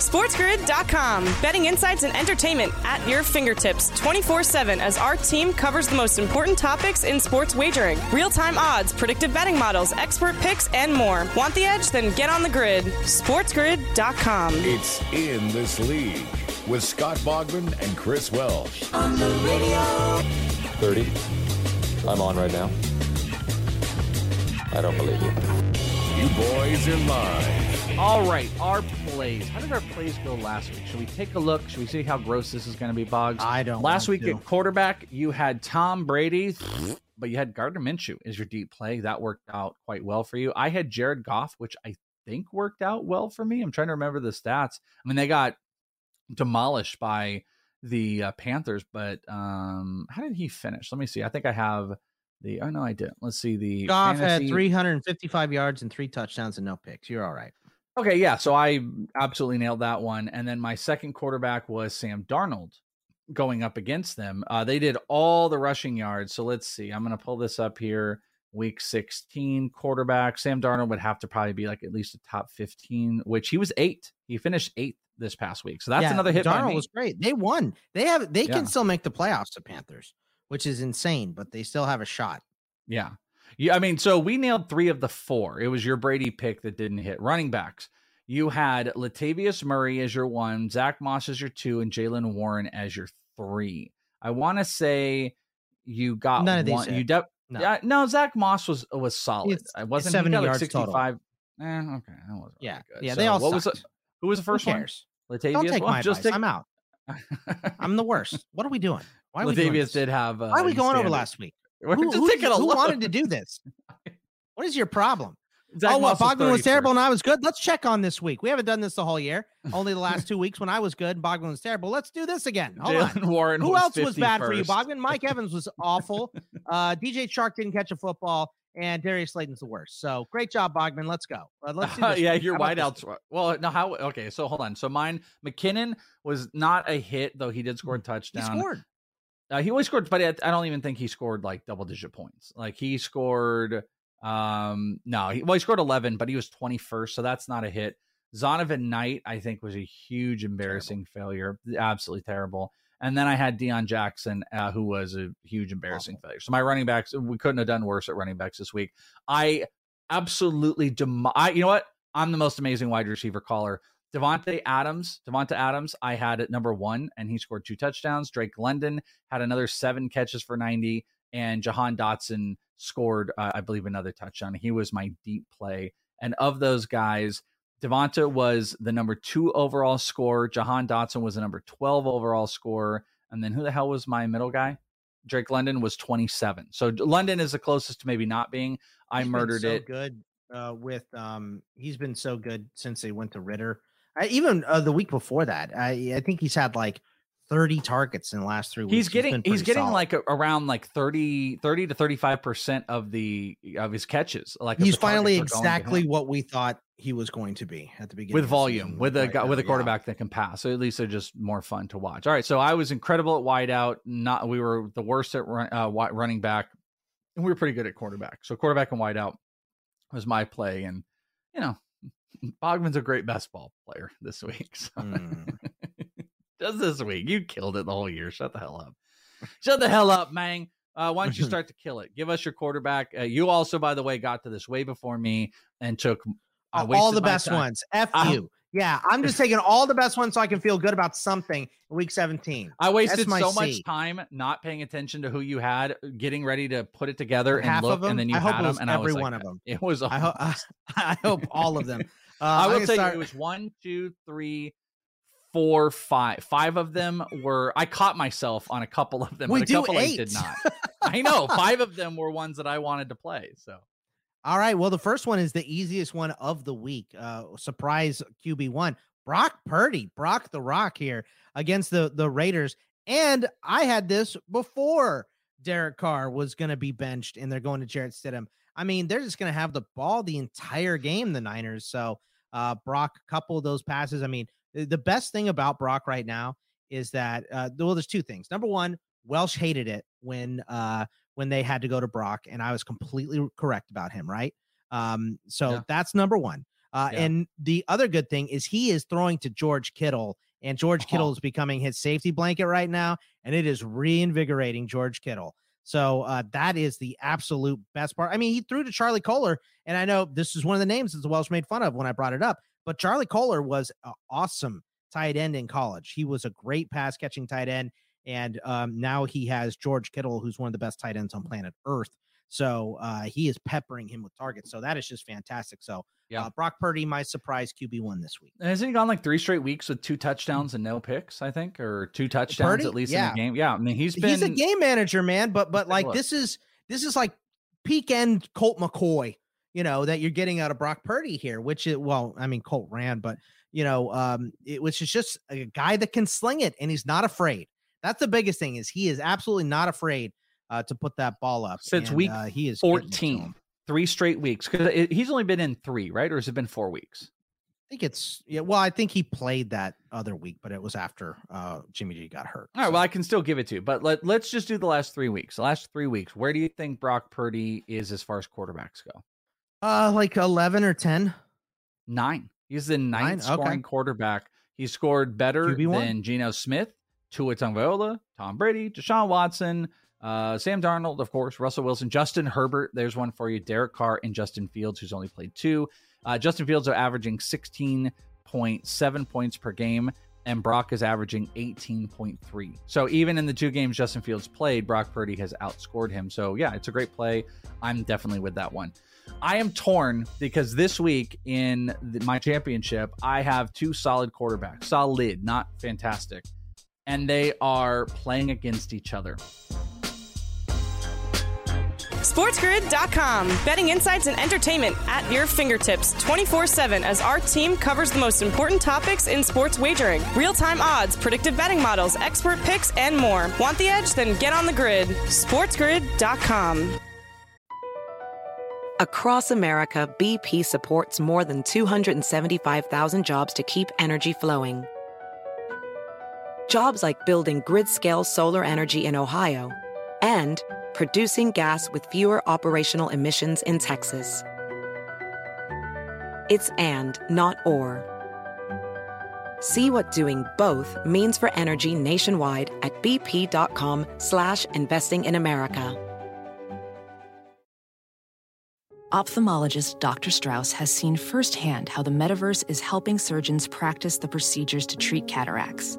SportsGrid.com. Betting insights and entertainment at your fingertips 24 7 as our team covers the most important topics in sports wagering real time odds, predictive betting models, expert picks, and more. Want the edge? Then get on the grid. SportsGrid.com. It's in this league with Scott Bogman and Chris Welsh. On the radio. 30. I'm on right now. I don't believe you. You boys are live. All right, our plays. How did our plays go last week? Should we take a look? Should we see how gross this is going to be, Boggs? I don't. Last week to. at quarterback, you had Tom Brady, but you had Gardner Minshew as your deep play. That worked out quite well for you. I had Jared Goff, which I think worked out well for me. I'm trying to remember the stats. I mean, they got demolished by the uh, Panthers, but um, how did he finish? Let me see. I think I have the. Oh no, I didn't. Let's see the. Goff fantasy- had 355 yards and three touchdowns and no picks. You're all right. Okay, yeah. So I absolutely nailed that one. And then my second quarterback was Sam Darnold going up against them. Uh, they did all the rushing yards. So let's see. I'm going to pull this up here. Week 16 quarterback. Sam Darnold would have to probably be like at least a top 15, which he was eight. He finished eighth this past week. So that's Yeah, another hit Darnold was great. They won. They have. They Yeah. can still make the playoffs. The Panthers, which is insane, but they still have a shot. Yeah. Yeah. I mean, so we nailed three of the four. It was your Brady pick that didn't hit. Running backs. You had Latavius Murray as your one, Zach Moss as your two, and Jaylen Warren as your three. I want to say you got None of these one. hit. You de- No. yeah, no, Zach Moss was was solid. It's- I wasn't 70 he got like yards total. 65. Eh, okay, that wasn't Yeah, really good. yeah. So They all what was sucked. the, who was the first one? Latavius. Don't take Well, my just advice. take- I'm out. I'm the worst. What are we doing? Why are we doing Latavius this? did have. Uh, Why are we going over last week? We're who, just taking a who look. wanted to do this? What is your problem? Zach oh, was Bogman was terrible 31st. and I was good. Let's check on this week. We haven't done this the whole year. Only the last two weeks when I was good and Bogman was terrible. Let's do this again. Hold on. Warren. Who was else was bad for you, Bogman? Mike Evans was awful. Uh, DJ Chark didn't catch a football, and Darius Slayton's the worst. So great job, Bogman. Let's go. Uh, let's this yeah, week. your wideouts. were- Well, no, how? Okay, so hold on. So mine, McKinnon was not a hit, though he did score a touchdown. He scored. Uh, he only scored, but I don't even think he scored like double digit points. Like he scored, um, no, he, well, he scored 11, but he was 21st, so that's not a hit. Zonovan Knight, I think, was a huge, embarrassing failure. Absolutely terrible. And then I had Deon Jackson, uh, who was a huge, embarrassing failure. So my running backs, we couldn't have done worse at running backs this week. I absolutely, dem- I, you know what? I'm the most amazing wide receiver caller. Davante Adams, Davante Adams, I had at number one, and he scored two touchdowns. Drake London had another seven catches for 90, and Jahan Dotson scored, uh, I believe, another touchdown. He was my deep play. And of those guys, Davante was the number two overall scorer. Jahan Dotson was the number 12 overall scorer. And then who the hell was my middle guy? Drake London was 27. So London is the closest to maybe not being. I He's murdered so it. Good uh, with um, he's been so good since they went to Ridder. I, even uh, the week before that, I I think he's had like 30 targets in the last three weeks. He's getting been he's getting solid. like a, around like 30 30 to 35% of the of his catches. Like he's finally are going to exactly what we thought he was going to be at the beginning with volume, with a right guy, now, with a yeah. quarterback that can pass. So at least they're just more fun to watch. All right, so I was incredible at wideout. Not we were the worst at run, uh, running back, and we were pretty good at quarterback. So quarterback and wideout was my play, and you know, Bogman's a great best ball player this week. So Mm. just this week, you killed it the whole year. Shut the hell up. Shut the hell up, man. Uh, why don't you start to kill it? Give us your quarterback. Uh, you also, by the way, got to this way before me and took I all the best time. ones. F Uh, you. Yeah, I'm just taking all the best ones so I can feel good about something in week 17. I wasted so C. much time not paying attention to who you had, getting ready to put it together and Half look, of them. and then you I hope had them, and I every was like, one of them. It was. I hope I hope all of them. Uh, I will tell start- you, it was one, two, three, four, five. Five of them were. I caught myself on a couple of them. We but a do couple I eight. did not. I know five of them were ones that I wanted to play. So All right. Well, the first one is the easiest one of the week. Uh, surprise QB one, Brock Purdy, Brock the Rock here against the the Raiders. And I had this before Derek Carr was going to be benched, and they're going to Jarrett Stidham. I mean, they're just going to have the ball the entire game, the Niners. So, uh, Brock, couple of those passes. I mean, the best thing about Brock right now is that, uh, well, there's two things. Number one, Welsh hated it when uh when they had to go to Brock, and I was completely correct about him, right? Um, so Yeah. that's number one. Uh, Yeah. and the other good thing is he is throwing to George Kittle, and George Uh-huh. Kittle is becoming his safety blanket right now, and it is reinvigorating George Kittle. So uh, that is the absolute best part. I mean, he threw to Charlie Kohler, and I know this is one of the names that the Welsh made fun of when I brought it up, but Charlie Kohler was an awesome tight end in college. He was a great pass catching tight end, and um, now he has George Kittle, who's one of the best tight ends on planet Earth. So uh, he is peppering him with targets. So that is just fantastic. So Yeah. uh, Brock Purdy, my surprise QB one this week. hasn't he gone like three straight weeks with two touchdowns and no picks? I think, or two touchdowns Purdy? at least Yeah. in the game. Yeah, I mean he's been. He's a game manager, man. But but like this is this is like peak end Colt McCoy, you know, that you're getting out of Brock Purdy here, which is well, I mean Colt ran, but you know, um, it which is just a guy that can sling it and he's not afraid. That's the biggest thing is he is absolutely not afraid uh, to put that ball up. Since and, week uh, he is getting 14, three straight weeks because he's only been in three, right? Or has it been four weeks? I think it's yeah. Well, I think he played that other week, but it was after uh, Jimmy G got hurt. All right, so. well, I can still give it to you, but let, let's just do the last three weeks. The last three weeks, where do you think Brock Purdy is as far as quarterbacks go? uh, like eleven or ten. Nine. He's the ninth Nine? Okay. scoring quarterback. He scored better QB1? than Geno Smith, Tua Tagovailoa, Tom Brady, Deshaun Watson, uh, Sam Darnold, of course, Russell Wilson, Justin Herbert. There's one for you. Derek Carr and Justin Fields, who's only played two. Uh, Justin Fields are averaging 16.7 points per game, and Brock is averaging 18.3. So even in the two games Justin Fields played, Brock Purdy has outscored him. So yeah, it's a great play. I'm definitely with that one. I am torn because this week in the, my championship, I have two solid quarterbacks, solid, not fantastic, and they are playing against each other. SportsGrid.com. Betting insights and entertainment at your fingertips 24 7 as our team covers the most important topics in sports wagering real time odds, predictive betting models, expert picks, and more. Want the edge? Then get on the grid. SportsGrid.com. Across America, BP supports more than 275,000 jobs to keep energy flowing. Jobs like building grid scale solar energy in Ohio and producing gas with fewer operational emissions in Texas. It's and, not or. See what doing both means for energy nationwide at bp.com slash investing in America. Ophthalmologist Dr. Strauss has seen firsthand how the metaverse is helping surgeons practice the procedures to treat cataracts.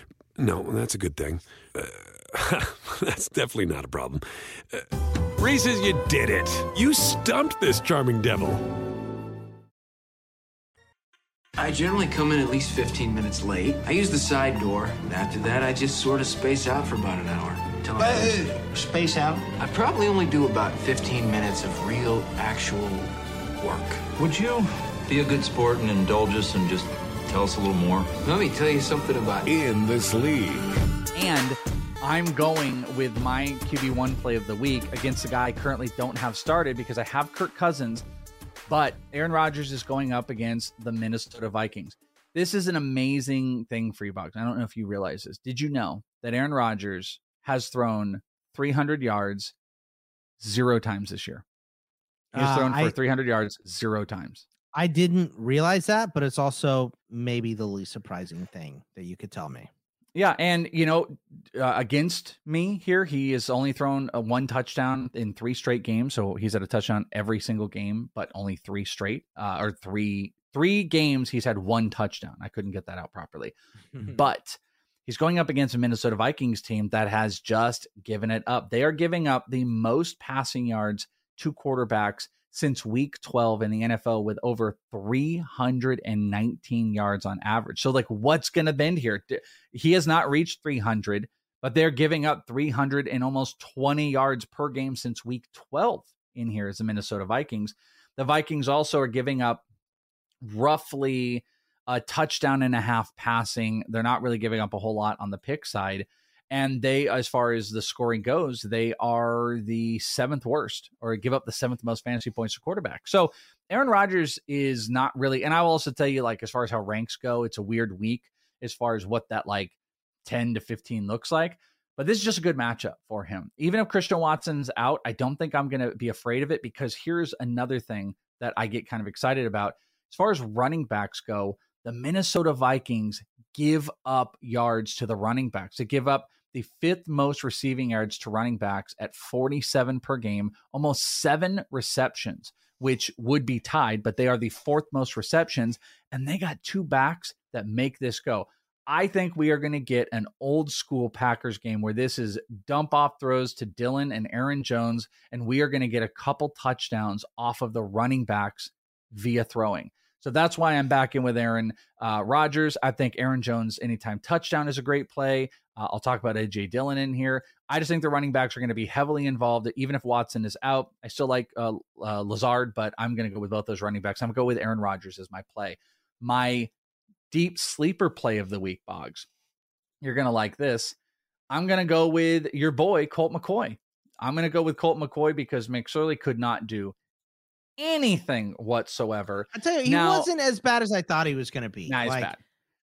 no, that's a good thing. Uh, that's definitely not a problem. Uh, Reese's, you did it. You stumped this charming devil. I generally come in at least 15 minutes late. I use the side door, and after that, I just sort of space out for about an hour. Till Uh, space out? I probably only do about 15 minutes of real, actual work. Would you be a good sport and indulge us and just tell us a little more? Let me tell you something about In this league. And I'm going with my QB1 play of the week against a guy I currently don't have started because I have Kirk Cousins, but Aaron Rodgers is going up against the Minnesota Vikings. This is an amazing thing for you, Bugs. I don't know if you realize this. Did you know that Aaron Rodgers has thrown 300 yards zero times this year? He's Uh, thrown for I- 300 yards zero times. I didn't realize that, but it's also maybe the least surprising thing that you could tell me. Yeah, and you know, uh, against me here, he has only thrown a one touchdown in three straight games. So he's at a touchdown every single game, but only three straight uh, or three three games. He's had one touchdown. I couldn't get that out properly, but he's going up against a Minnesota Vikings team that has just given it up. They are giving up the most passing yards to quarterbacks since week 12 in the NFL with over 319 yards on average. So, like, what's going to bend here? He has not reached 300, but they're giving up 300 and almost 20 yards per game since week 12 in here as the Minnesota Vikings. The Vikings also are giving up roughly a touchdown and a half passing. They're not really giving up a whole lot on the pick side and they as far as the scoring goes they are the seventh worst or give up the seventh most fantasy points to quarterback. So aaron rodgers is not really and i will also tell you like as far as how ranks go it's a weird week as far as what that like 10 to 15 looks like but this is just a good matchup for him. Even if christian watson's out i don't think i'm going to be afraid of it because here's another thing that i get kind of excited about. As far as running backs go the minnesota vikings give up yards to the running backs. They give up the fifth most receiving yards to running backs at 47 per game, almost seven receptions, which would be tied, but they are the fourth most receptions. And they got two backs that make this go. I think we are going to get an old school Packers game where this is dump off throws to Dillon and Aaron Jones, and we are going to get a couple touchdowns off of the running backs via throwing. So that's why I'm back in with Aaron uh, Rodgers. I think Aaron Jones anytime touchdown is a great play. Uh, I'll talk about AJ Dillon in here. I just think the running backs are going to be heavily involved, even if Watson is out. I still like uh, uh, Lazard, but I'm going to go with both those running backs. I'm going to go with Aaron Rodgers as my play. My deep sleeper play of the week, Boggs. You're going to like this. I'm going to go with your boy, Colt McCoy. I'm going to go with Colt McCoy because McSorley could not do anything whatsoever. I tell you, he now, wasn't as bad as I thought he was going to be. Nah, like, bad.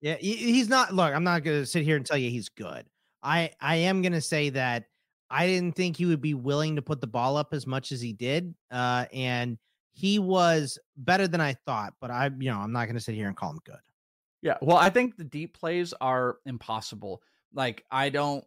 Yeah, he's not. Look, I'm not going to sit here and tell you he's good. I I am going to say that I didn't think he would be willing to put the ball up as much as he did, uh, and he was better than I thought. But I, you know, I'm not going to sit here and call him good. Yeah, well, I think the deep plays are impossible. Like I don't.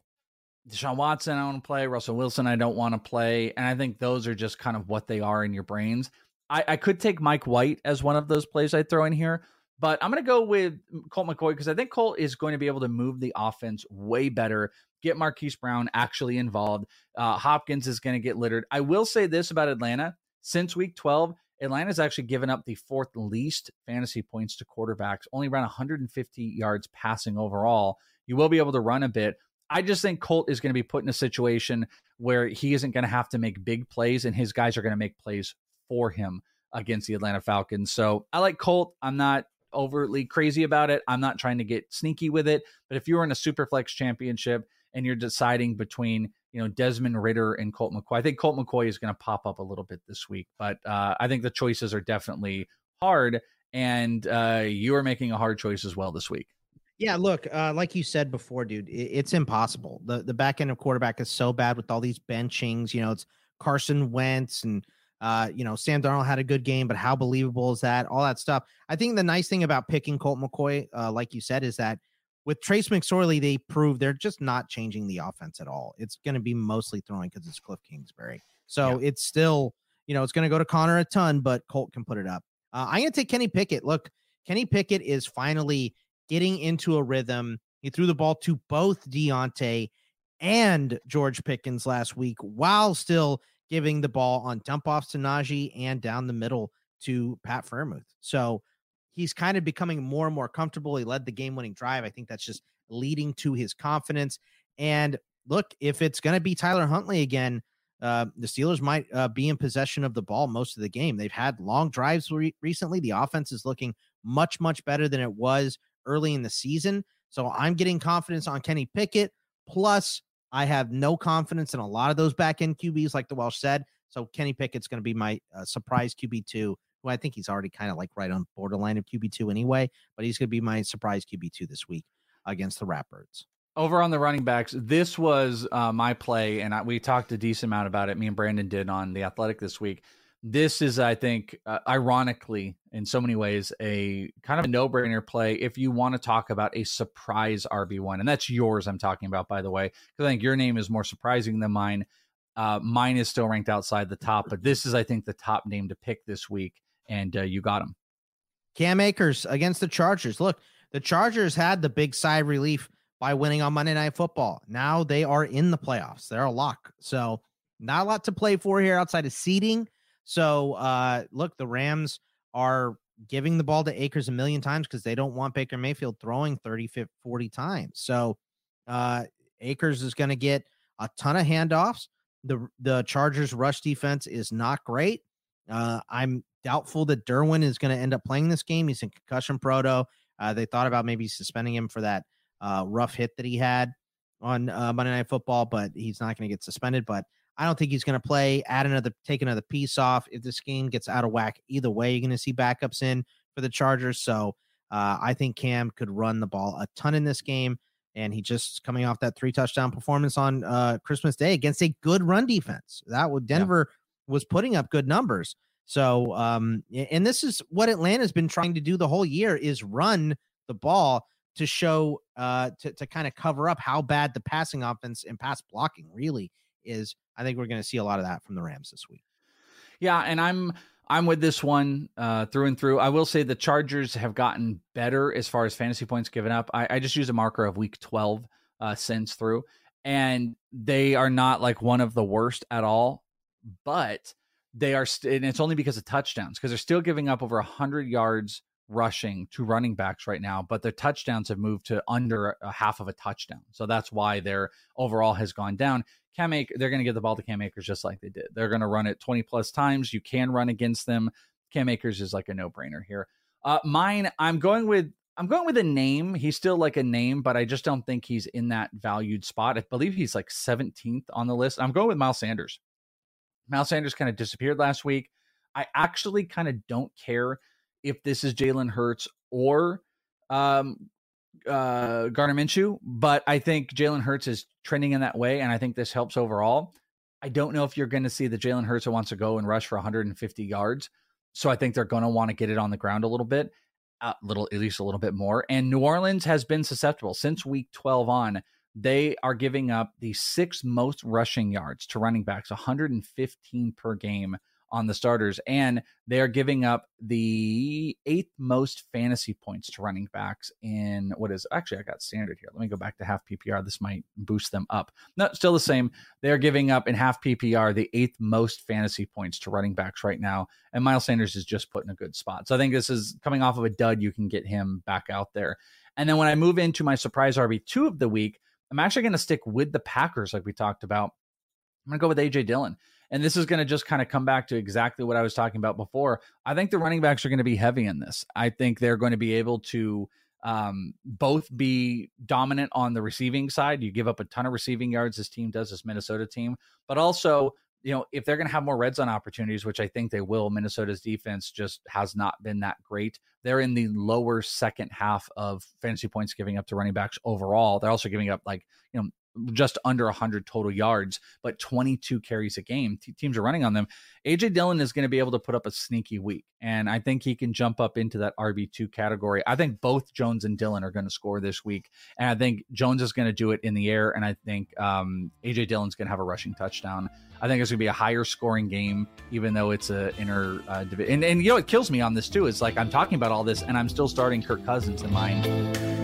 Deshaun Watson, I want to play. Russell Wilson, I don't want to play. And I think those are just kind of what they are in your brains. I, I could take Mike White as one of those plays I throw in here, but I'm going to go with Colt McCoy because I think Colt is going to be able to move the offense way better, get Marquise Brown actually involved. Uh, Hopkins is going to get littered. I will say this about Atlanta since week 12, Atlanta's actually given up the fourth least fantasy points to quarterbacks, only around 150 yards passing overall. You will be able to run a bit. I just think Colt is going to be put in a situation where he isn't going to have to make big plays and his guys are going to make plays for him against the Atlanta Falcons. So I like Colt. I'm not overtly crazy about it. I'm not trying to get sneaky with it. But if you're in a Superflex championship and you're deciding between, you know, Desmond Ridder and Colt McCoy, I think Colt McCoy is going to pop up a little bit this week. But uh, I think the choices are definitely hard. And uh, you are making a hard choice as well this week. Yeah, look, uh, like you said before, dude, it, it's impossible. The the back end of quarterback is so bad with all these benchings. You know, it's Carson Wentz and uh, you know, Sam Darnold had a good game, but how believable is that? All that stuff. I think the nice thing about picking Colt McCoy, uh, like you said, is that with Trace McSorley, they prove they're just not changing the offense at all. It's going to be mostly throwing because it's Cliff Kingsbury. So yeah. it's still, you know, it's going to go to Conner a ton, but Colt can put it up. Uh, I'm going to take Kenny Pickett. Look, Kenny Pickett is finally getting into a rhythm. He threw the ball to both Diontae and George Pickens last week while still giving the ball on dump offs to Najee and down the middle to Pat Freiermuth. So he's kind of becoming more and more comfortable. He led the game winning drive. I think that's just leading to his confidence. And look, if it's going to be Tyler Huntley again, uh, the Steelers might uh, be in possession of the ball most of the game. They've had long drives re- recently. The offense is looking much, much better than it was early in the season. So I'm getting confidence on Kenny Pickett. Plus, I have no confidence in a lot of those back end QBs, like the Welsh said. So Kenny Pickett's going to be my uh, surprise QB two, who I think he's already kind of like right on borderline of QB two anyway. But he's going to be my surprise QB two this week against the Ratbirds. Over on the running backs, this was uh, my play, and I, we talked a decent amount about it. Me and Brandon did on the Athletic this week. This is, I think, uh, ironically, in so many ways, a kind of a no brainer play if you want to talk about a surprise RB1. And that's yours, I'm talking about, by the way, because I think your name is more surprising than mine. Uh, mine is still ranked outside the top, but this is, I think, the top name to pick this week. And uh, you got him. Cam Akers against the Chargers. Look, the Chargers had the big sigh relief by winning on Monday Night Football. Now they are in the playoffs. They're a lock. So, not a lot to play for here outside of seeding so, uh, look, the Rams are giving the ball to Akers a million times because they don't want Baker Mayfield throwing 30, 50, 40 times. So, uh, Akers is going to get a ton of handoffs. The the Chargers rush defense is not great. Uh, I'm doubtful that Derwin is going to end up playing this game. He's in concussion proto. Uh, they thought about maybe suspending him for that uh, rough hit that he had on uh, Monday Night Football, but he's not going to get suspended. But I don't think he's going to play, add another, take another piece off. If this game gets out of whack, either way, you're going to see backups in for the Chargers. So uh, I think Cam could run the ball a ton in this game. And he just coming off that three touchdown performance on uh, Christmas Day against a good run defense. That would Denver yeah. was putting up good numbers. So, um, and this is what Atlanta's been trying to do the whole year is run the ball to show, uh, to, to kind of cover up how bad the passing offense and pass blocking really is. I think we're going to see a lot of that from the Rams this week. Yeah, and I'm I'm with this one uh, through and through. I will say the Chargers have gotten better as far as fantasy points given up. I, I just use a marker of week 12 uh, since through, and they are not like one of the worst at all, but they are, st- and it's only because of touchdowns because they're still giving up over 100 yards rushing to running backs right now, but their touchdowns have moved to under a half of a touchdown. So that's why their overall has gone down. Cam Akers, they're going to get the ball to Cam Akers just like they did. They're going to run it 20 plus times. You can run against them. Cam Akers is like a no brainer here. Uh, mine, I'm going with I'm going with a name. He's still like a name, but I just don't think he's in that valued spot. I believe he's like 17th on the list. I'm going with Miles Sanders. Miles Sanders kind of disappeared last week. I actually kind of don't care if this is Jalen Hurts or um, uh, Gardner Minshew, but I think Jalen Hurts is trending in that way, and I think this helps overall. I don't know if you're going to see the Jalen Hurts who wants to go and rush for 150 yards, so I think they're going to want to get it on the ground a little bit, a little at least a little bit more. And New Orleans has been susceptible since Week 12 on. They are giving up the sixth most rushing yards to running backs, 115 per game on the starters, and they are giving up the eighth most fantasy points to running backs in what is actually I got standard here. Let me go back to half PPR. This might boost them up. No, still the same. They're giving up in half PPR the eighth most fantasy points to running backs right now, and Miles Sanders is just put in a good spot. So I think this is coming off of a dud. You can get him back out there. And then when I move into my surprise RB two of the week, I'm actually going to stick with the Packers, like we talked about. I'm going to go with AJ Dillon. And this is going to just kind of come back to exactly what I was talking about before. I think the running backs are going to be heavy in this. I think they're going to be able to um, both be dominant on the receiving side. You give up a ton of receiving yards, this team does, this Minnesota team, but also you know, if they're going to have more red zone opportunities, which I think they will, Minnesota's defense just has not been that great. They're in the lower second half of fantasy points giving up to running backs overall. They're also giving up like, you know, just under 100 total yards, but 22 carries a game. T- teams are running on them. AJ Dillon is going to be able to put up a sneaky week, and I think he can jump up into that RB2 category. I think both Jones and Dillon are going to score this week, and I think Jones is going to do it in the air, and I think um, AJ Dillon's going to have a rushing touchdown. I think it's going to be a higher scoring game, even though it's a inner uh, division. And, and you know, it kills me on this too. It's like I'm talking about all this, and I'm still starting Kirk Cousins in mind.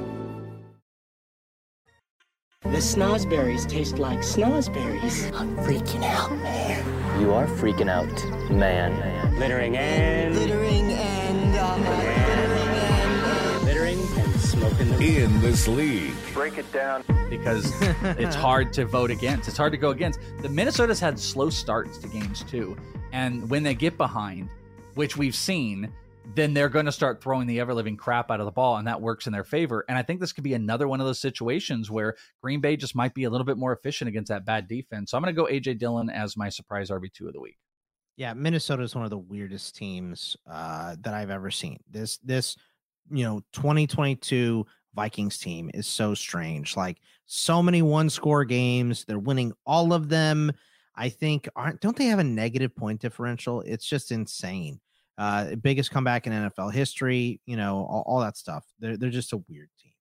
The snozberries taste like snozberries. I'm freaking out, man. You are freaking out, man. Littering and. Littering and. Uh, littering and. Littering and smoking the. In this league. Break it down. because it's hard to vote against. It's hard to go against. The Minnesota's had slow starts to games too, and when they get behind, which we've seen, then they're going to start throwing the ever living crap out of the ball, and that works in their favor. And I think this could be another one of those situations where Green Bay just might be a little bit more efficient against that bad defense. So I'm going to go AJ Dillon as my surprise RB two of the week. Yeah, Minnesota is one of the weirdest teams uh, that I've ever seen. This this you know 2022 Vikings team is so strange. Like so many one score games, they're winning all of them. I think aren't don't they have a negative point differential? It's just insane. Uh, biggest comeback in NFL history. You know all, all that stuff. They're they're just a weird team,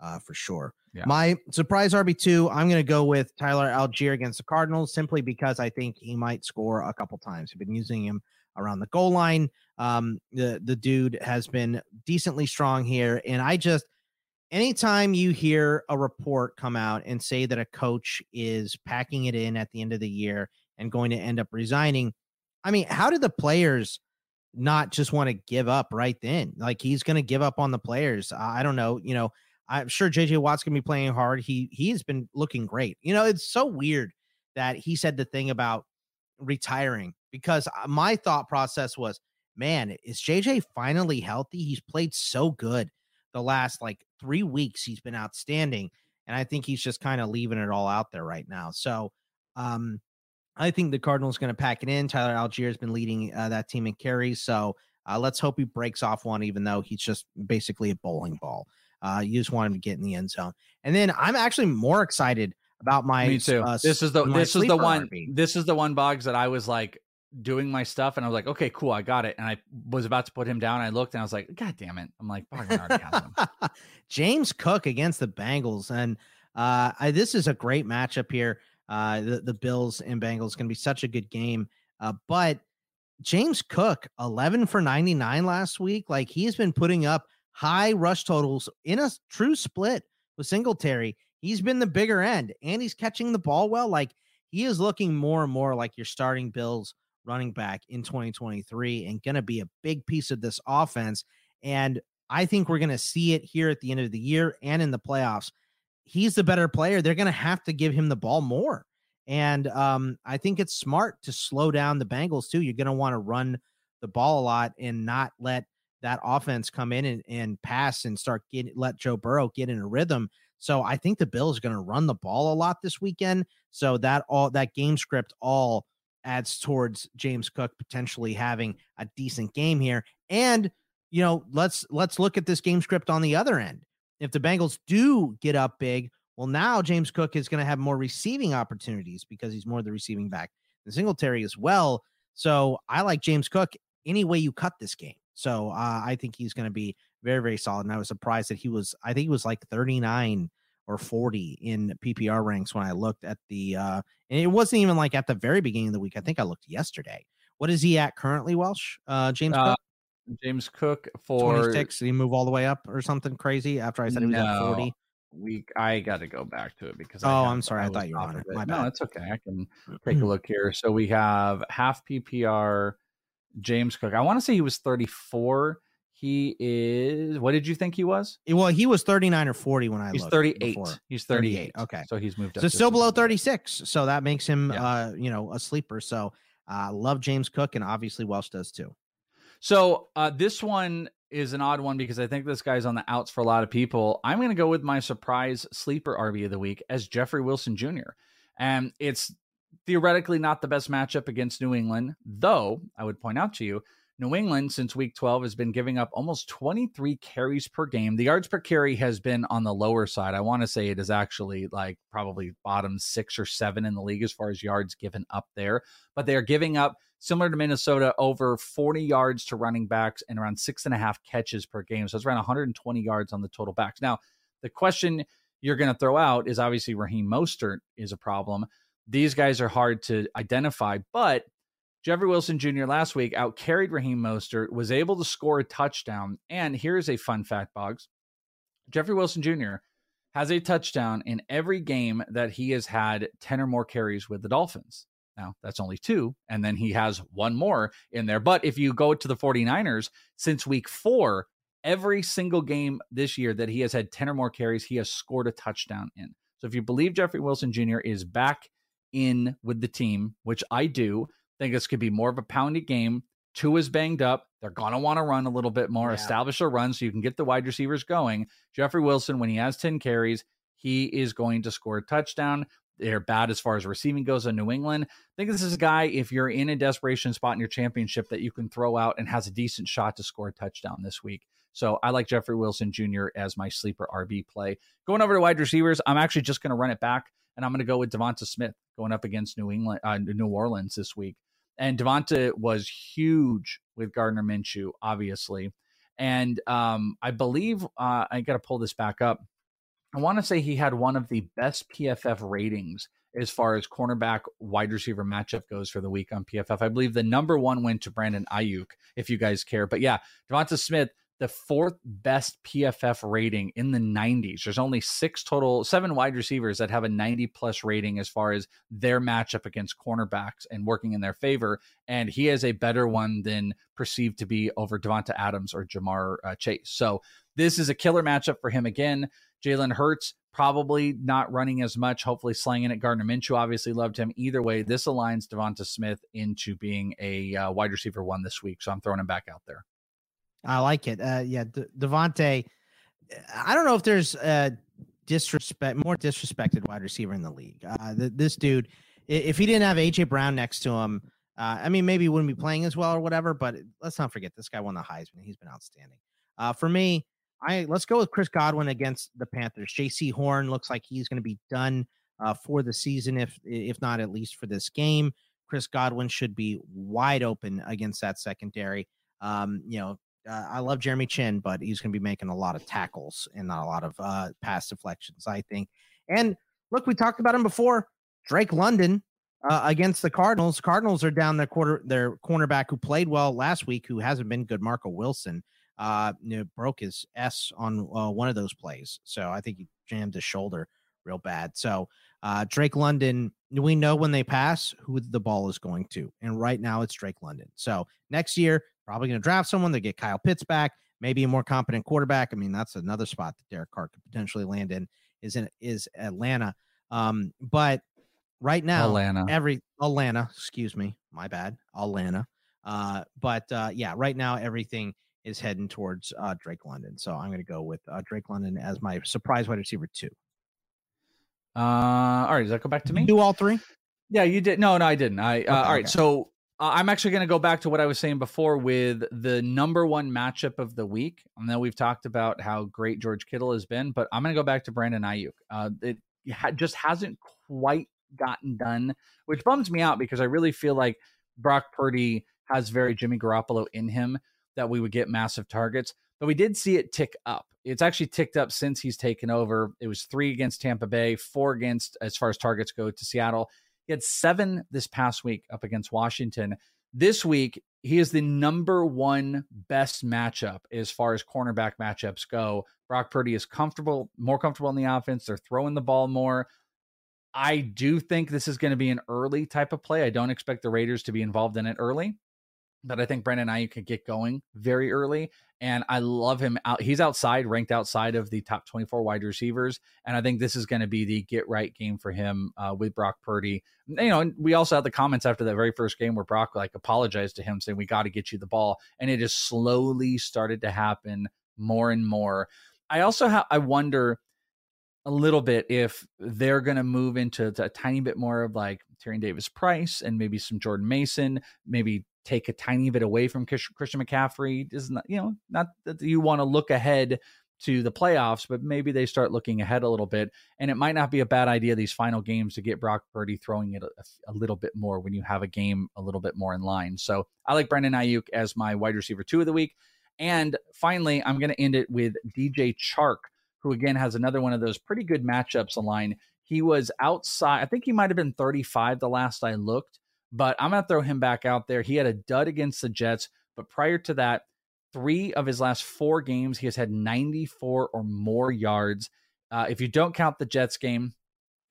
uh, for sure. Yeah. My surprise RB two, I'm going to go with Tyler Allgeier against the Cardinals simply because I think he might score a couple times. I've been using him around the goal line. Um, the the dude has been decently strong here, and I just anytime you hear a report come out and say that a coach is packing it in at the end of the year and going to end up resigning, I mean, how did the players not just want to give up right then? Like he's going to give up on the players. I don't know. You know, I'm sure JJ Watt's going to be playing hard. He he has been looking great. You know, it's so weird that he said the thing about retiring because uh, my thought process was, man, is JJ finally healthy? He's played so good the last like three weeks. He's been outstanding. And I think he's just kind of leaving it all out there right now. So um, I think the Cardinals going to pack it in. Tyler Allgeier has been leading uh, that team in carries. So uh, let's hope he breaks off one, even though he's just basically a bowling ball. Uh, you just want him to get in the end zone. And then I'm actually more excited about my. Me too. Uh, this is the this is the one. RB. This is the one Boggs that I was like doing my stuff, and I was like, okay, cool, I got it. And I was about to put him down. I looked, and I was like, God damn it! I'm like, Boggs already has him. James Cook against the Bengals, and uh, I, this is a great matchup here. Uh, the, the Bills and Bengals going to be such a good game, uh, but James Cook, 11 for 99 last week. Like he's been putting up high rush totals in a true split with Singletary. He's been the bigger end and he's catching the ball well. Like he is looking more and more like your starting Bills running back in 2023 and going to be a big piece of this offense. And I think we're going to see it here at the end of the year and in the playoffs. He's the better player. They're going to have to give him the ball more. And um, I think it's smart to slow down the Bengals too. You're going to want to run the ball a lot and not let that offense come in and, and pass and start getting let Joe Burrow get in a rhythm. So I think the Bills are going to run the ball a lot this weekend. So that all that game script all adds towards James Cook potentially having a decent game here. And you know, let's let's look at this game script on the other end. If the Bengals do get up big, well, now James Cook is going to have more receiving opportunities because he's more the receiving back than Singletary as well. So I like James Cook any way you cut this game. So uh, I think he's going to be very, very solid. And I was surprised that he was, I think he was like 39 or 40 in PPR ranks when I looked at the, uh, and it wasn't even like at the very beginning of the week. I think I looked yesterday. What is he at currently, Welsh? Uh, James Uh, Cook? James Cook for 26. Did he move all the way up or something crazy after I said he was at 40? We I got to go back to it because Oh, I I'm sorry. I was thought you were on it. My No, it's okay. I can take a look here. So we have half PPR James Cook. I want to say he was 34. He is. What did you think he was? Well, he was 39 or 40 when I He's looked 38. before. He's 38. Okay. So he's moved up. So still below 36. So that makes him, Yeah. uh, you know, a sleeper. So I uh, love James Cook and obviously Welsh does too. So uh, this one is an odd one because I think this guy's on the outs for a lot of people. I'm going to go with my surprise sleeper RB of the week as Jeffrey Wilson Jr. And it's theoretically not the best matchup against New England, though I would point out to you New England, since week 12, has been giving up almost 23 carries per game. The yards per carry has been on the lower side. I want to say it is actually like probably bottom six or seven in the league as far as yards given up there. But they are giving up, similar to Minnesota, over 40 yards to running backs and around six and a half catches per game. So it's around 120 yards on the total backs. Now, the question you're going to throw out is obviously Raheem Mostert is a problem. These guys are hard to identify, but Jeffrey Wilson Jr. last week outcarried Raheem Mostert, was able to score a touchdown. And here's a fun fact, Boggs. Jeffrey Wilson Jr. has a touchdown in every game that he has had 10 or more carries with the Dolphins. Now, that's only two, and then he has one more in there. But if you go to the 49ers, since week four, every single game this year that he has had 10 or more carries, he has scored a touchdown in. So if you believe Jeffrey Wilson Jr. is back in with the team, which I do, think this could be more of a pounded game. Tua is banged up. They're going to want to run a little bit more, yeah. establish a run so you can get the wide receivers going. Jeffrey Wilson, when he has 10 carries, he is going to score a touchdown. They're bad as far as receiving goes in New England. I think this is a guy, if you're in a desperation spot in your championship, that you can throw out and has a decent shot to score a touchdown this week. So I like Jeffrey Wilson Jr. as my sleeper RB play. Going over to wide receivers, I'm actually just going to run it back and I'm going to go with DeVonta Smith going up against New England, uh, New Orleans this week. And DeVonta was huge with Gardner Minshew, obviously. And um, I believe uh, I got to pull this back up. I want to say he had one of the best PFF ratings as far as cornerback wide receiver matchup goes for the week on PFF. I believe the number one went to Brandon Aiyuk, if you guys care. But yeah, DeVonta Smith the fourth best PFF rating in the 90s. There's only six total, seven wide receivers that have a 90 plus rating as far as their matchup against cornerbacks and working in their favor. And he has a better one than perceived to be over Davante Adams or Ja'Marr uh, Chase. So this is a killer matchup for him again. Jalen Hurts probably not running as much, hopefully slanging it. Gardner Minshew obviously loved him. Either way, this aligns DeVonta Smith into being a uh, wide receiver one this week. So I'm throwing him back out there. I like it. Uh, yeah, De-. I don't know if there's a disrespect, more disrespected wide receiver in the league. Uh, the, this dude, if he didn't have AJ Brown next to him, uh, I mean, maybe he wouldn't be playing as well or whatever. But let's not forget this guy won the Heisman. He's been outstanding. Uh, for me, I let's go with Chris Godwin against the Panthers. Jaycee Horn looks like he's going to be done uh, for the season, if if not at least for this game. Chris Godwin should be wide open against that secondary. Um, you know, uh, I love Jeremy Chinn, but he's going to be making a lot of tackles and not a lot of uh, pass deflections, I think. And look, we talked about him before. Drake London uh, against the Cardinals. Cardinals are down their quarter their cornerback who played well last week, who hasn't been good. Marco Wilson uh, you know, broke his S on uh, one of those plays, so I think he jammed his shoulder real bad. So uh, Drake London, we know when they pass who the ball is going to, and right now it's Drake London. So next year Probably going to draft someone. They get Kyle Pitts back, maybe a more competent quarterback. I mean, that's another spot that Derek Carr could potentially land in. Is in is Atlanta. Um, but right now, Atlanta, every Atlanta, excuse me, my bad, Atlanta. Uh, but uh, yeah, right now everything is heading towards uh, Drake London. So I'm going to go with uh, Drake London as my surprise wide receiver two. Uh, all right, does that go back to me? Do all three? Yeah, you did. No, no, I didn't. I uh, okay, all right. Okay. So uh, I'm actually going to go back to what I was saying before with the number one matchup of the week. I know we've talked about how great George Kittle has been, but I'm going to go back to Brandon Aiyuk. Uh, it ha- just hasn't quite gotten done, which bums me out because I really feel like Brock Purdy has very Jimmy Garoppolo in him that we would get massive targets. But we did see it tick up. It's actually ticked up since he's taken over. It was three against Tampa Bay, four against, as far as targets go, to Seattle. He had seven this past week up against Washington. This week, he is the number one best matchup as far as cornerback matchups go. Brock Purdy is comfortable, more comfortable in the offense. They're throwing the ball more. I do think this is going to be an early type of play. I don't expect the Raiders to be involved in it early but I think Brandon Aiyuk could get going very early. And I love him out. He's outside, ranked outside of the top 24 wide receivers. And I think this is going to be the get right game for him uh, with Brock Purdy. You know, and we also had the comments after that very first game where Brock like apologized to him saying, We got to get you the ball. And it has slowly started to happen more and more. I also have, I wonder a little bit if they're going to move into a tiny bit more of like Tyrion Davis Price and maybe some Jordan Mason, maybe take a tiny bit away from Christian McCaffrey. Is not, you know, not that you want to look ahead to the playoffs, but maybe they start looking ahead a little bit. And it might not be a bad idea these final games to get Brock Purdy throwing it a, a, little bit more when you have a game a little bit more in line. So I like Brandon Aiyuk as my wide receiver two of the week. And finally, I'm going to end it with DJ Chark, who again has another one of those pretty good matchups line. He was outside, I think he might have been 35 the last I looked, but I'm going to throw him back out there. He had a dud against the Jets, but prior to that, three of his last four games, he has had 94 or more yards. Uh, if you don't count the Jets game,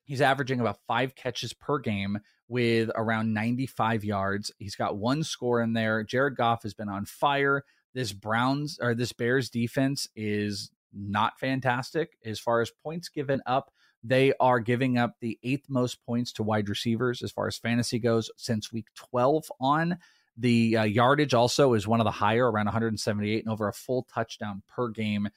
he's averaging about five catches per game with around 95 yards. He's got one score in there. Jared Goff has been on fire. This Browns or this Bears defense is not fantastic as far as points given up. They are giving up the eighth most points to wide receivers as far as fantasy goes since week 12 on. The uh, yardage also is one of the higher, around 178, and over a full touchdown per game.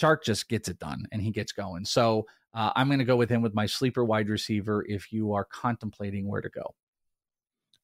Chark just gets it done and he gets going. So uh, I'm going to go with him with my sleeper wide receiver if you are contemplating where to go.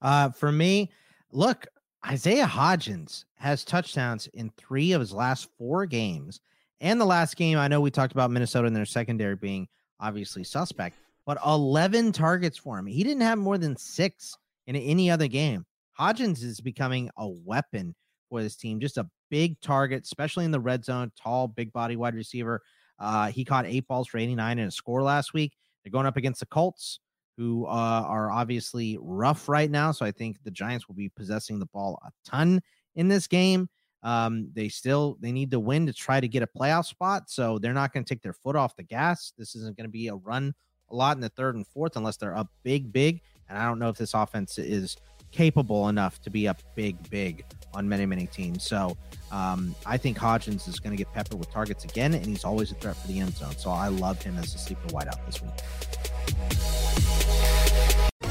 Uh, for me, look, Isaiah Hodgins has touchdowns in three of his last four games. And the last game, I know we talked about Minnesota and their secondary being obviously suspect, but 11 targets for him. He didn't have more than six in any other game. Hodgins is becoming a weapon for this team, just a big target, especially in the red zone, tall, big body wide receiver. Uh, he caught eight balls for 89 and a score last week. They're going up against the Colts, who uh, are obviously rough right now. So I think the Giants will be possessing the ball a ton in this game. Um, they still they need to win to try to get a playoff spot. So they're not going to take their foot off the gas. This isn't going to be a run a lot in the third and fourth unless they're up big, big. And I don't know if this offense is capable enough to be up big, big on many, many teams. So um, I think Hodgins is going to get peppered with targets again, and he's always a threat for the end zone. So I love him as a sleeper wideout this week.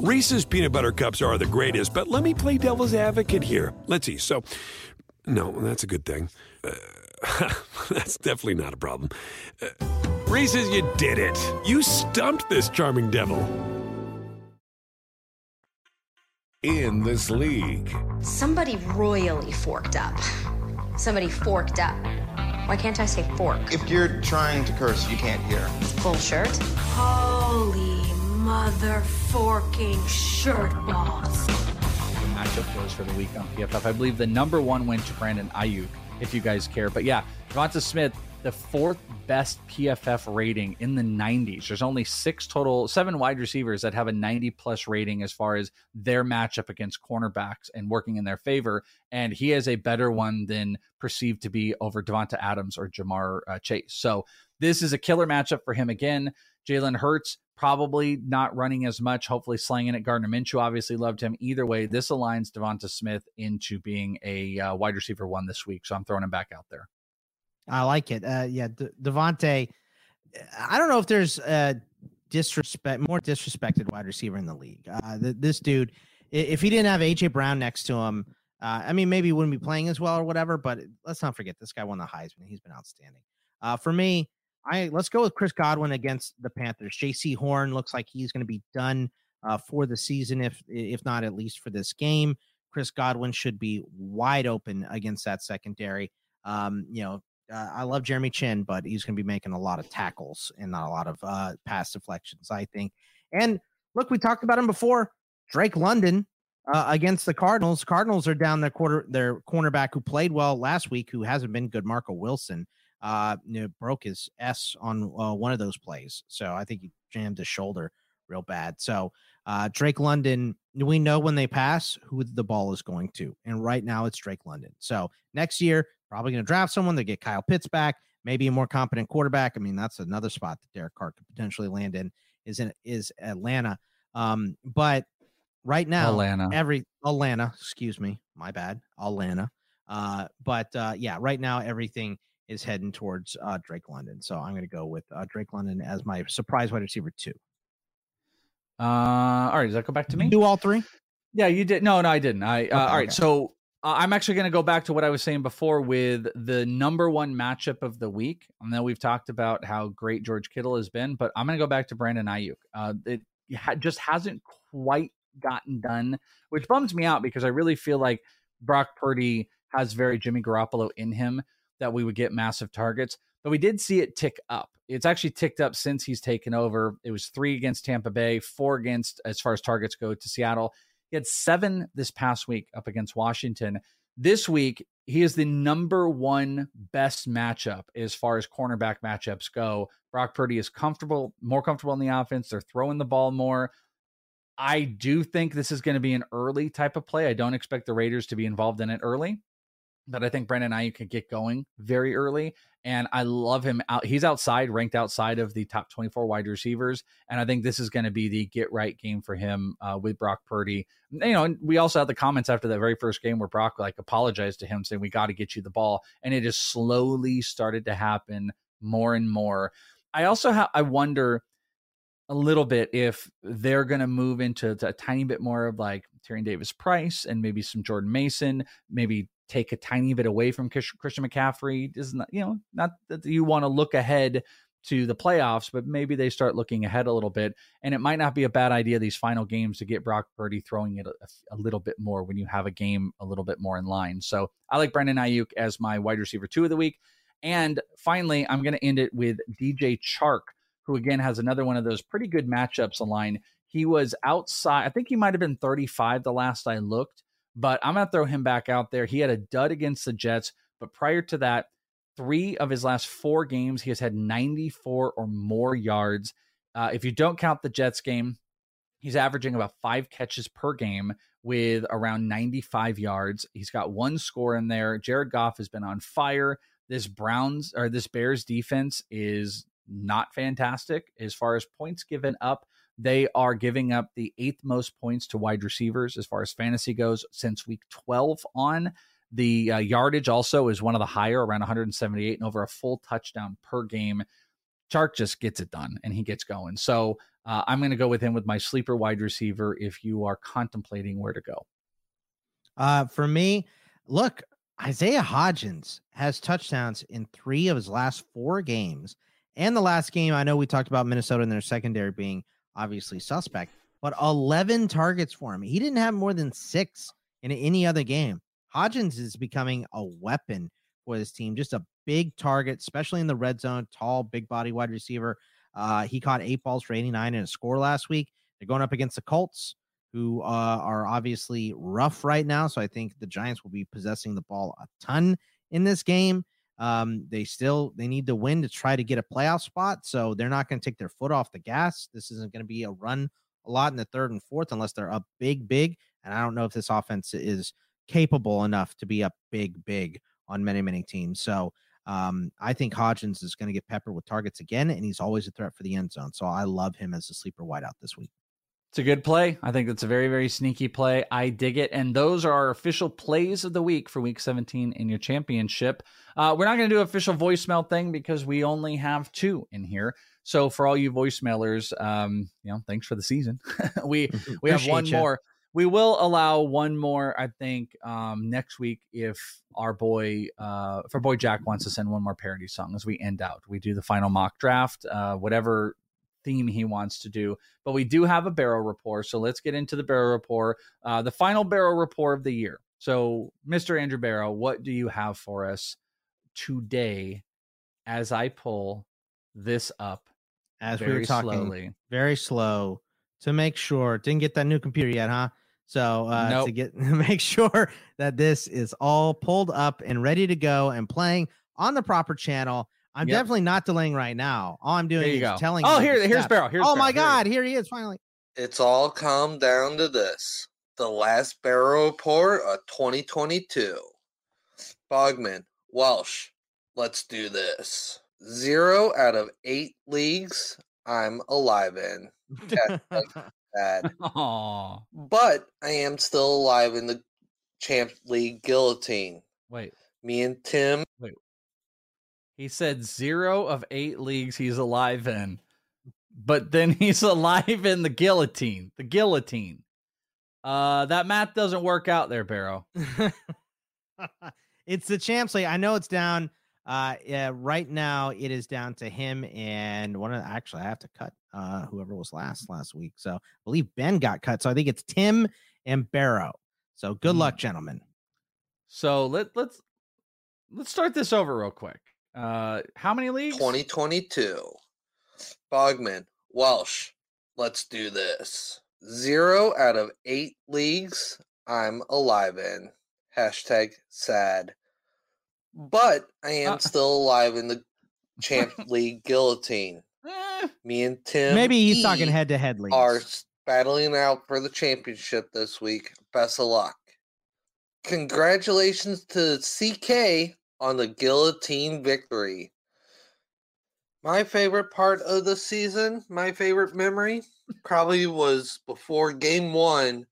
Reese's peanut butter cups are the greatest, but let me play devil's advocate here. Let's see. So, no, that's a good thing. Uh, that's definitely not a problem. Uh, Reese's, you did it. You stumped this charming devil. In this league, somebody royally forked up. Somebody forked up. Why can't I say fork? If you're trying to curse, you can't hear. Full shirt. Holy mother forking shirt balls. The matchup goes for the week on PFF. I believe the number one went to Brandon Aiyuk, if you guys care. But yeah, DeVonta Smith, the fourth best PFF rating in the 90s. There's only six total, seven wide receivers that have a 90 plus rating as far as their matchup against cornerbacks and working in their favor. And he has a better one than perceived to be over Davante Adams or Ja'Marr uh, Chase. So this is a killer matchup for him again. Jalen Hurts probably not running as much, hopefully slanging it. Gardner Minshew obviously loved him. Either way, this aligns DeVonta Smith into being a uh, wide receiver one this week. So I'm throwing him back out there. I like it. Uh, yeah, De- DeVonta. I don't know if there's a disrespect, more disrespected wide receiver in the league. Uh, the, this dude, if he didn't have AJ Brown next to him, uh, I mean, maybe he wouldn't be playing as well or whatever. But let's not forget this guy won the Heisman. He's been outstanding. Uh, for me, I let's go with Chris Godwin against the Panthers. Jaycee Horn looks like he's going to be done uh, for the season, if if not at least for this game. Chris Godwin should be wide open against that secondary. Um, you know, uh, I love Jeremy Chinn, but he's going to be making a lot of tackles and not a lot of uh, pass deflections, I think. And look, we talked about him before. Drake London uh, against the Cardinals. Cardinals are down their quarter their cornerback who played well last week, who hasn't been good. Marco Wilson uh, you know, broke his S on uh, one of those plays, so I think he jammed his shoulder real bad. So uh, Drake London, we know when they pass who the ball is going to, and right now it's Drake London. So next year, probably going to draft someone. They get Kyle Pitts back, maybe a more competent quarterback. I mean, that's another spot that Derek Carr could potentially land in. Is in is Atlanta. Um, but right now, Atlanta, every Atlanta, excuse me, my bad, Atlanta. Uh, but uh, yeah, right now everything is heading towards uh, Drake London. So I'm going to go with uh, Drake London as my surprise wide receiver two. Uh, all right, does that go back to me? Do all three? Yeah, you did. No, no, I didn't. I uh, Okay, all right. okay. So uh, I'm actually going to go back to what I was saying before with the number one matchup of the week. I know we've talked about how great George Kittle has been, but I'm going to go back to Brandon Aiyuk. Uh, it ha- just hasn't quite gotten done, which bums me out because I really feel like Brock Purdy has very Jimmy Garoppolo in him that we would get massive targets. But we did see it tick up. It's actually ticked up since he's taken over. It was three against Tampa Bay, four against, as far as targets go, to Seattle. He had seven this past week up against Washington. This week, he is the number one best matchup as far as cornerback matchups go. Brock Purdy is comfortable, more comfortable in the offense. They're throwing the ball more. I do think this is going to be an early type of play. I don't expect the Raiders to be involved in it early, but I think Brandon Aiyuk could get going very early. And I love him out. He's outside, ranked outside of the top 24 wide receivers. And I think this is going to be the get right game for him uh, with Brock Purdy. You know, and we also had the comments after that very first game where Brock like apologized to him saying, We got to get you the ball. And it has slowly started to happen more and more. I also have, I wonder a little bit if they're going to move into a tiny bit more of like Tyrion Davis Price and maybe some Jordan Mason, maybe take a tiny bit away from Christian McCaffrey. Is not, you know, not that you want to look ahead to the playoffs, but maybe they start looking ahead a little bit. And it might not be a bad idea these final games to get Brock Purdy throwing it a, a little bit more when you have a game a little bit more in line. So I like Brandon Aiyuk as my wide receiver two of the week. And finally, I'm going to end it with DJ Chark, who again has another one of those pretty good matchups aligned. He was outside, I think he might have been 35 the last I looked, but I'm going to throw him back out there. He had a dud against the Jets, but prior to that, three of his last four games, he has had 94 or more yards. Uh, if you don't count the Jets game, he's averaging about five catches per game with around 95 yards. He's got one score in there. Jared Goff has been on fire. This Browns or this Bears defense is not fantastic as far as points given up. They are giving up the eighth most points to wide receivers as far as fantasy goes since week 12 on. The uh, yardage also is one of the higher, around 178, and over a full touchdown per game. Chark just gets it done and he gets going. So uh, I'm going to go with him with my sleeper wide receiver if you are contemplating where to go. Uh, for me, look, Isaiah Hodgins has touchdowns in three of his last four games. And the last game, I know we talked about Minnesota and their secondary being obviously suspect, but 11 targets for him. He didn't have more than six in any other game. Hodgins is becoming a weapon for this team, just a big target, especially in the red zone, tall, big body wide receiver. Uh, he caught eight balls for 89 in a score last week. They're going up against the Colts, who uh, are obviously rough right now. So I think the Giants will be possessing the ball a ton in this game. Um, they still they need to win to try to get a playoff spot, so they're not going to take their foot off the gas. This isn't going to be a run a lot in the third and fourth unless they're up big, big. And I don't know if this offense is capable enough to be up big, big on many, many teams. So um, I think Hodgins is going to get peppered with targets again, and he's always a threat for the end zone. So I love him as a sleeper wideout this week. It's a good play. I think that's a very, very sneaky play. I dig it. And those are our official plays of the week for week 17 in your championship. Uh, we're not going to do official voicemail thing because we only have two in here. So for all you voicemailers, um, you know, thanks for the season. we we have one ya. more. We will allow one more, I think, um, next week if our boy, uh, if our boy Jack wants to send one more parody song as we end out. We do the final mock draft, uh, whatever theme he wants to do. But we do have a barrel report, so let's get into the barrel report. Uh, the final barrel report of the year. So, Mr. Andrew Barrow, what do you have for us today as I pull this up As very we were talking, slowly? very slow to make sure. Didn't get that new computer yet, huh? So uh, to Nope. get make sure that this is all pulled up and ready to go and playing on the proper channel. I'm Yep. definitely not delaying right now. All I'm doing is go. telling. Oh, you here- here's steps. Barrow, here's oh Barrow, my God, here he is finally. It's all come down to this. The last barrel report of 2022. Bogman, Welsh, let's do this. Zero out of eight leagues I'm alive in. Hashtag sad. But I am still alive in the Champ League guillotine. Wait. Me and Tim. Wait. He said zero of eight leagues he's alive in, but then he's alive in the guillotine. The guillotine. Uh, that math doesn't work out there, Barrow. it's the champs league. I know it's down. Uh, yeah, right now it is down to him and one of the, actually I have to cut uh whoever was last last week. So I believe Ben got cut. So I think it's Tim and Barrow. So good Hmm. luck, gentlemen. So let let's let's start this over real quick. Uh, how many leagues? 2022. Bogman, Welsh, let's do this. Zero out of eight leagues I'm alive in. Hashtag sad. But I am Uh. still alive in the Champ League guillotine. Me and Tim. Maybe he's talking E head to head leagues. Are battling out for the championship this week. Best of luck. Congratulations to CK on the guillotine victory. My favorite part of the season, my favorite memory, probably was before game one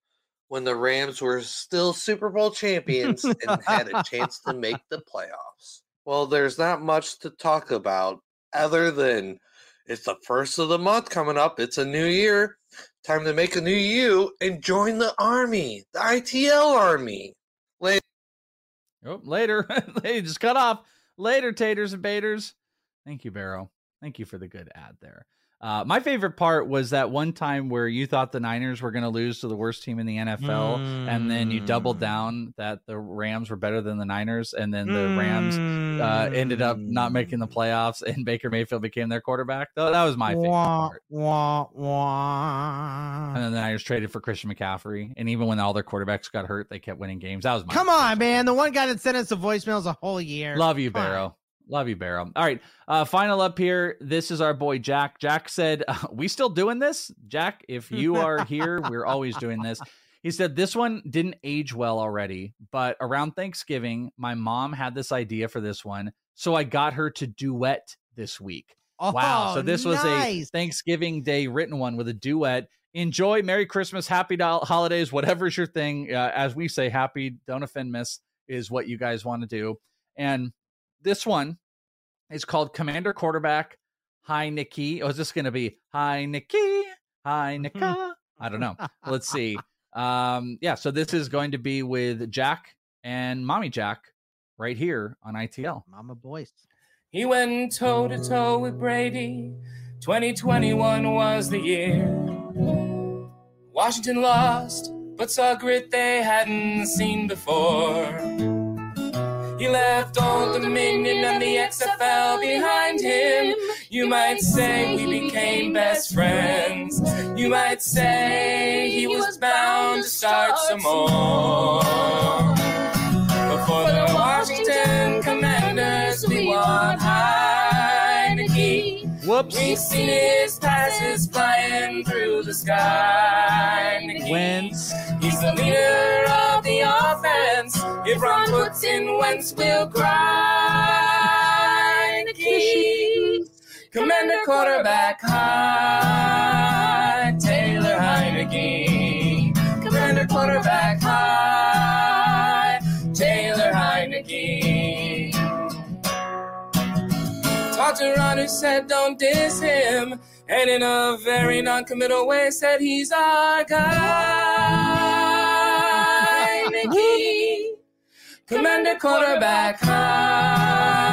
when the Rams were still Super Bowl champions and had a chance to make the playoffs. Well, there's not much to talk about other than it's the first of the month coming up. It's a new year. Time to make a new you and join the army, the ITL army. Oh, later. they just cut off. Later, taters and baiters. Thank you, Barrow. Thank you for the good ad there. Uh, my favorite part was that one time where you thought the Niners were going to lose to the worst team in the NFL, and then you doubled down that the Rams were better than the Niners, and then the Rams uh, ended up not making the playoffs, and Baker Mayfield became their quarterback. That, that was my favorite Wah, part. wah, wah. And then the Niners traded for Christian McCaffrey, and even when all their quarterbacks got hurt, they kept winning games. That was my Come on, man. The one guy that sent us the voicemails a whole year. Love you. Barrow. Love you, Barrow. All right. Uh, final up here. This is our boy Jack. Jack said, We still doing this? Jack, if you are here, we're always doing this. He said, This one didn't age well already, but around Thanksgiving, my mom had this idea for this one. So I got her to duet this week. wow. So Oh, this was a. Thanksgiving Day written one with a duet. Enjoy. Merry Christmas. Happy do- holidays. Whatever's your thing. Uh, as we say, happy, don't offend miss is what you guys want to do. And this one is called Commander Quarterback. Hi, Nikki. Oh, is this going to be Hi, Nikki? Hi, Nika? I don't know. Let's see. Um, yeah, so this is going to be with Jack and Mommy Jack right here on ITL. Mama Boyce. He went toe to toe with Brady. 2021 was the year. Washington lost, but saw grit they hadn't seen before. He left Old Dominion and the XFL behind him. You might say we became best friends. You might say he was bound to start some more. Before the Washington Commanders, we won Heinicke. Whoops. We've seen his passes flying through the sky. Wentz. He's the leader of the offense. If Ron puts in Wentz, we'll cry. Commander quarterback high. Taylor Heinicke. Commander quarterback high. Taylor Heinicke. Talked to Ron who said don't diss him. And in a very non-committal way said he's our guy. Commander quarterback high.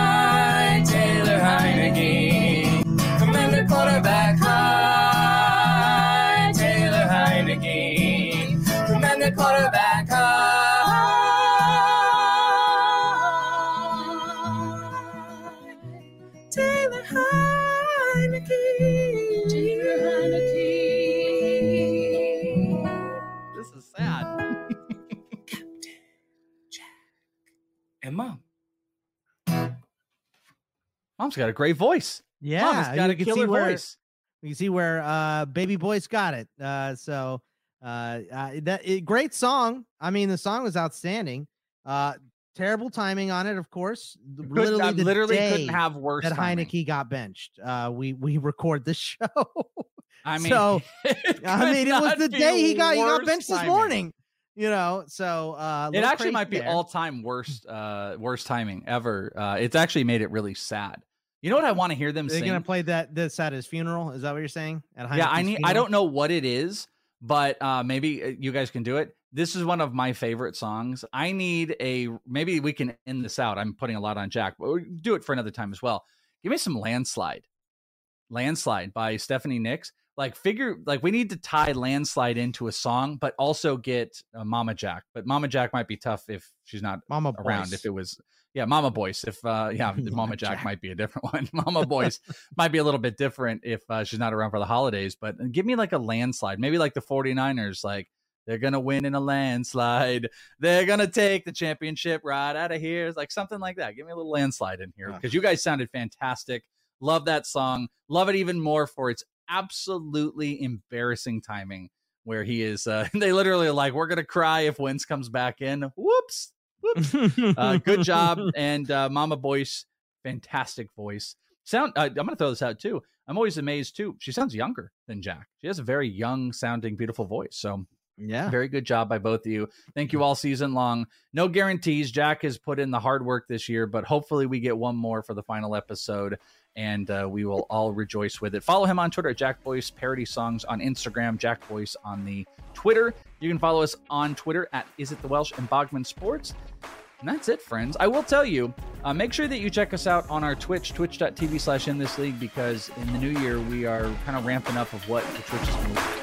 Mom's got a great voice. Yeah, Mom has got a killer see where, voice. You can see where uh Baby Boy's got it. Uh so uh, uh that it, great song. I mean the song was outstanding. Uh terrible timing on it, of course. Could- I the literally couldn't have worse that timing. Heinicke got benched. Uh we we record the show. I mean, so I mean it was the day he got he got benched this morning. You know, so uh It actually might be there. all time worst uh worst timing ever. Uh it's actually made it really sad. You know what I want to hear them They're gonna play that this at his funeral. Is that what you're saying? At yeah, I need. I don't know what it is, but uh, maybe uh, you guys can do it. This is one of my favorite songs. I need a. Maybe we can end this out. I'm putting a lot on Jack, but we'll do it for another time as well. Give me some landslide. Landslide by Stephanie Nicks. Like figure like we need to tie landslide into a song, but also get uh, Mama Jack. But Mama Jack might be tough if she's not Mama around. If it was yeah, Mama Boyce. If uh yeah, Mama, Jack, might be a different one. Mama Boyce might be a little bit different if uh, she's not around for the holidays. But uh, give me like a landslide, maybe like the 49ers, like they're gonna win in a landslide. They're gonna take the championship right out of here. It's like something like that. Give me a little landslide in here because you guys sounded fantastic. Love that song. Love it even more for its absolutely embarrassing timing where he is uh they literally are like we're gonna cry if Wentz comes back in. Whoops. Whoops. uh, good job. And uh, Mama Boyce, fantastic voice. Sound. Uh, I'm gonna throw this out too. I'm always amazed too. She sounds younger than Jack. She has a very young sounding, beautiful voice. So yeah, very good job by both of you. Thank you all season long. No guarantees. Jack has put in the hard work this year, but hopefully we get one more for the final episode. And uh, we will all rejoice with it. Follow him on Twitter at Jack Boyce Parody Songs on Instagram, Jack Boyce on the Twitter. You can follow us on Twitter at Is It the Welsh and Bogman Sports. And that's it, friends. I will tell you, uh, make sure that you check us out on our Twitch, twitch.tv slash in this league, because in the new year, we are kind of ramping up of what the Twitch is going to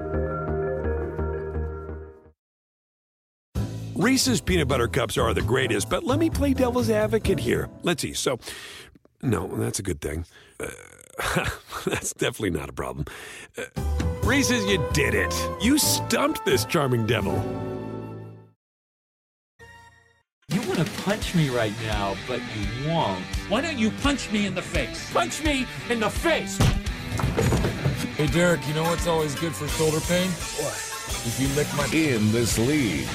Reese's peanut butter cups are the greatest, but let me play devil's advocate here. Let's see. So, no, that's a good thing. Uh, that's definitely not a problem. Uh, Reese's, you did it. You stumped this charming devil. You want to punch me right now, but you won't. Why don't you punch me in the face? Punch me in the face! Hey, Derek, you know what's always good for shoulder pain? What? If you lick my. In this league.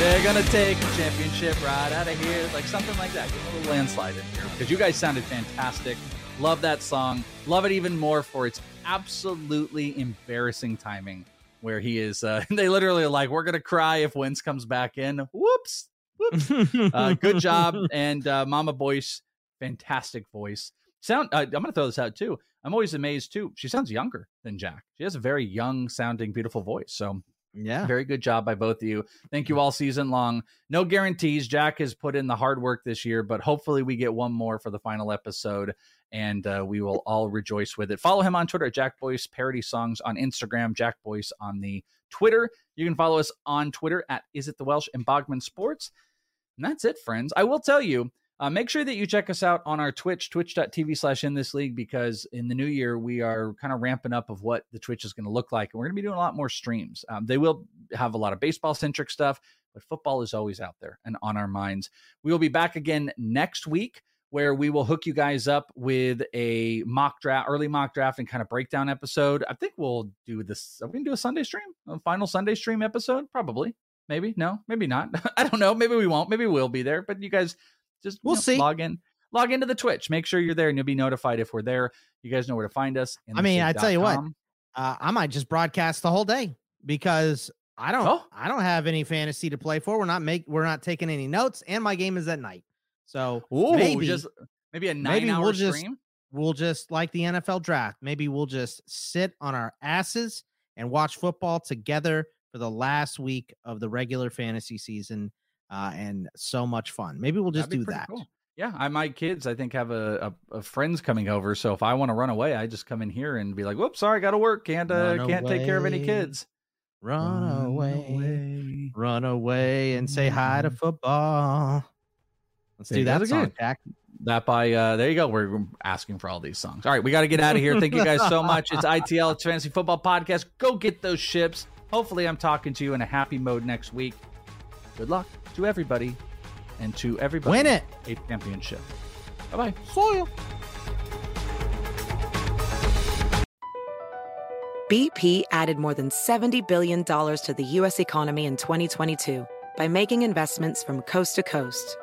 They're gonna take the championship right out of here, like something like that. Give a little landslide in here because you guys sounded fantastic. Love that song. Love it even more for its absolutely embarrassing timing, where he is. Uh, they literally are like, "We're gonna cry if Wentz comes back in." Whoops. Whoops. uh, good job, and uh, Mama Boyce, fantastic voice. Sound. Uh, I'm gonna throw this out too. I'm always amazed too. She sounds younger than Jack. She has a very young sounding, beautiful voice. So yeah. Very good job by both of you. Thank you all season long. No guarantees. Jack has put in the hard work this year, but hopefully we get one more for the final episode and uh, we will all rejoice with it. Follow him on Twitter at Jack Boyce Parody Songs on Instagram, Jack Boyce on the Twitter. You can follow us on Twitter at Is It the Welsh and Bogman Sports. And that's it, friends. I will tell you, uh, make sure that you check us out on our Twitch, twitch.tv slash in this league, because in the new year, we are kind of ramping up of what the Twitch is going to look like. And we're going to be doing a lot more streams. Um, they will have a lot of baseball centric stuff, but football is always out there and on our minds. We will be back again next week where we will hook you guys up with a mock draft, early mock draft, and kind of breakdown episode. I think we'll do this. Are we gonna do a Sunday stream, a final Sunday stream episode? Probably, maybe, no, maybe not. I don't know. Maybe we won't. Maybe we'll be there. But you guys just we'll you know, see. Log in, log into the Twitch. Make sure you're there, and you'll be notified if we're there. You guys know where to find us. I mean, I tell you what, uh, I might just broadcast the whole day because I don't, Oh. I don't have any fantasy to play for. We're not make, we're not taking any notes, and my game is at night. So Ooh, maybe, just maybe a maybe nine-hour we'll just, stream. we'll just like the NFL draft. Maybe we'll just sit on our asses and watch football together for the last week of the regular fantasy season, uh, and so much fun. Maybe we'll just do that. cool. Yeah, I my kids I think have a, a, a friends coming over, so if I want to run away, I just come in here and be like, "Whoops, sorry, got to work, can't uh, Run can't take care of any kids." Run, away, run away, and say hi to football. Let's do that song. Jack. That by uh there you go. We're asking for all these songs. All right, we got to get out of here. Thank you guys so much. It's ITL it's Fantasy Football Podcast. Go get those ships. Hopefully, I'm talking to you in a happy mode next week. Good luck to everybody, and to everybody. Win it. a championship. Bye bye. Soil. BP added more than $70 billion to the U.S. economy in 2022 by making investments from coast to coast.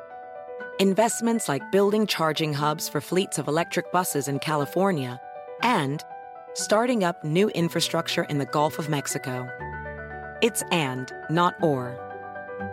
Investments like building charging hubs for fleets of electric buses in California and starting up new infrastructure in the Gulf of Mexico. It's and, not or.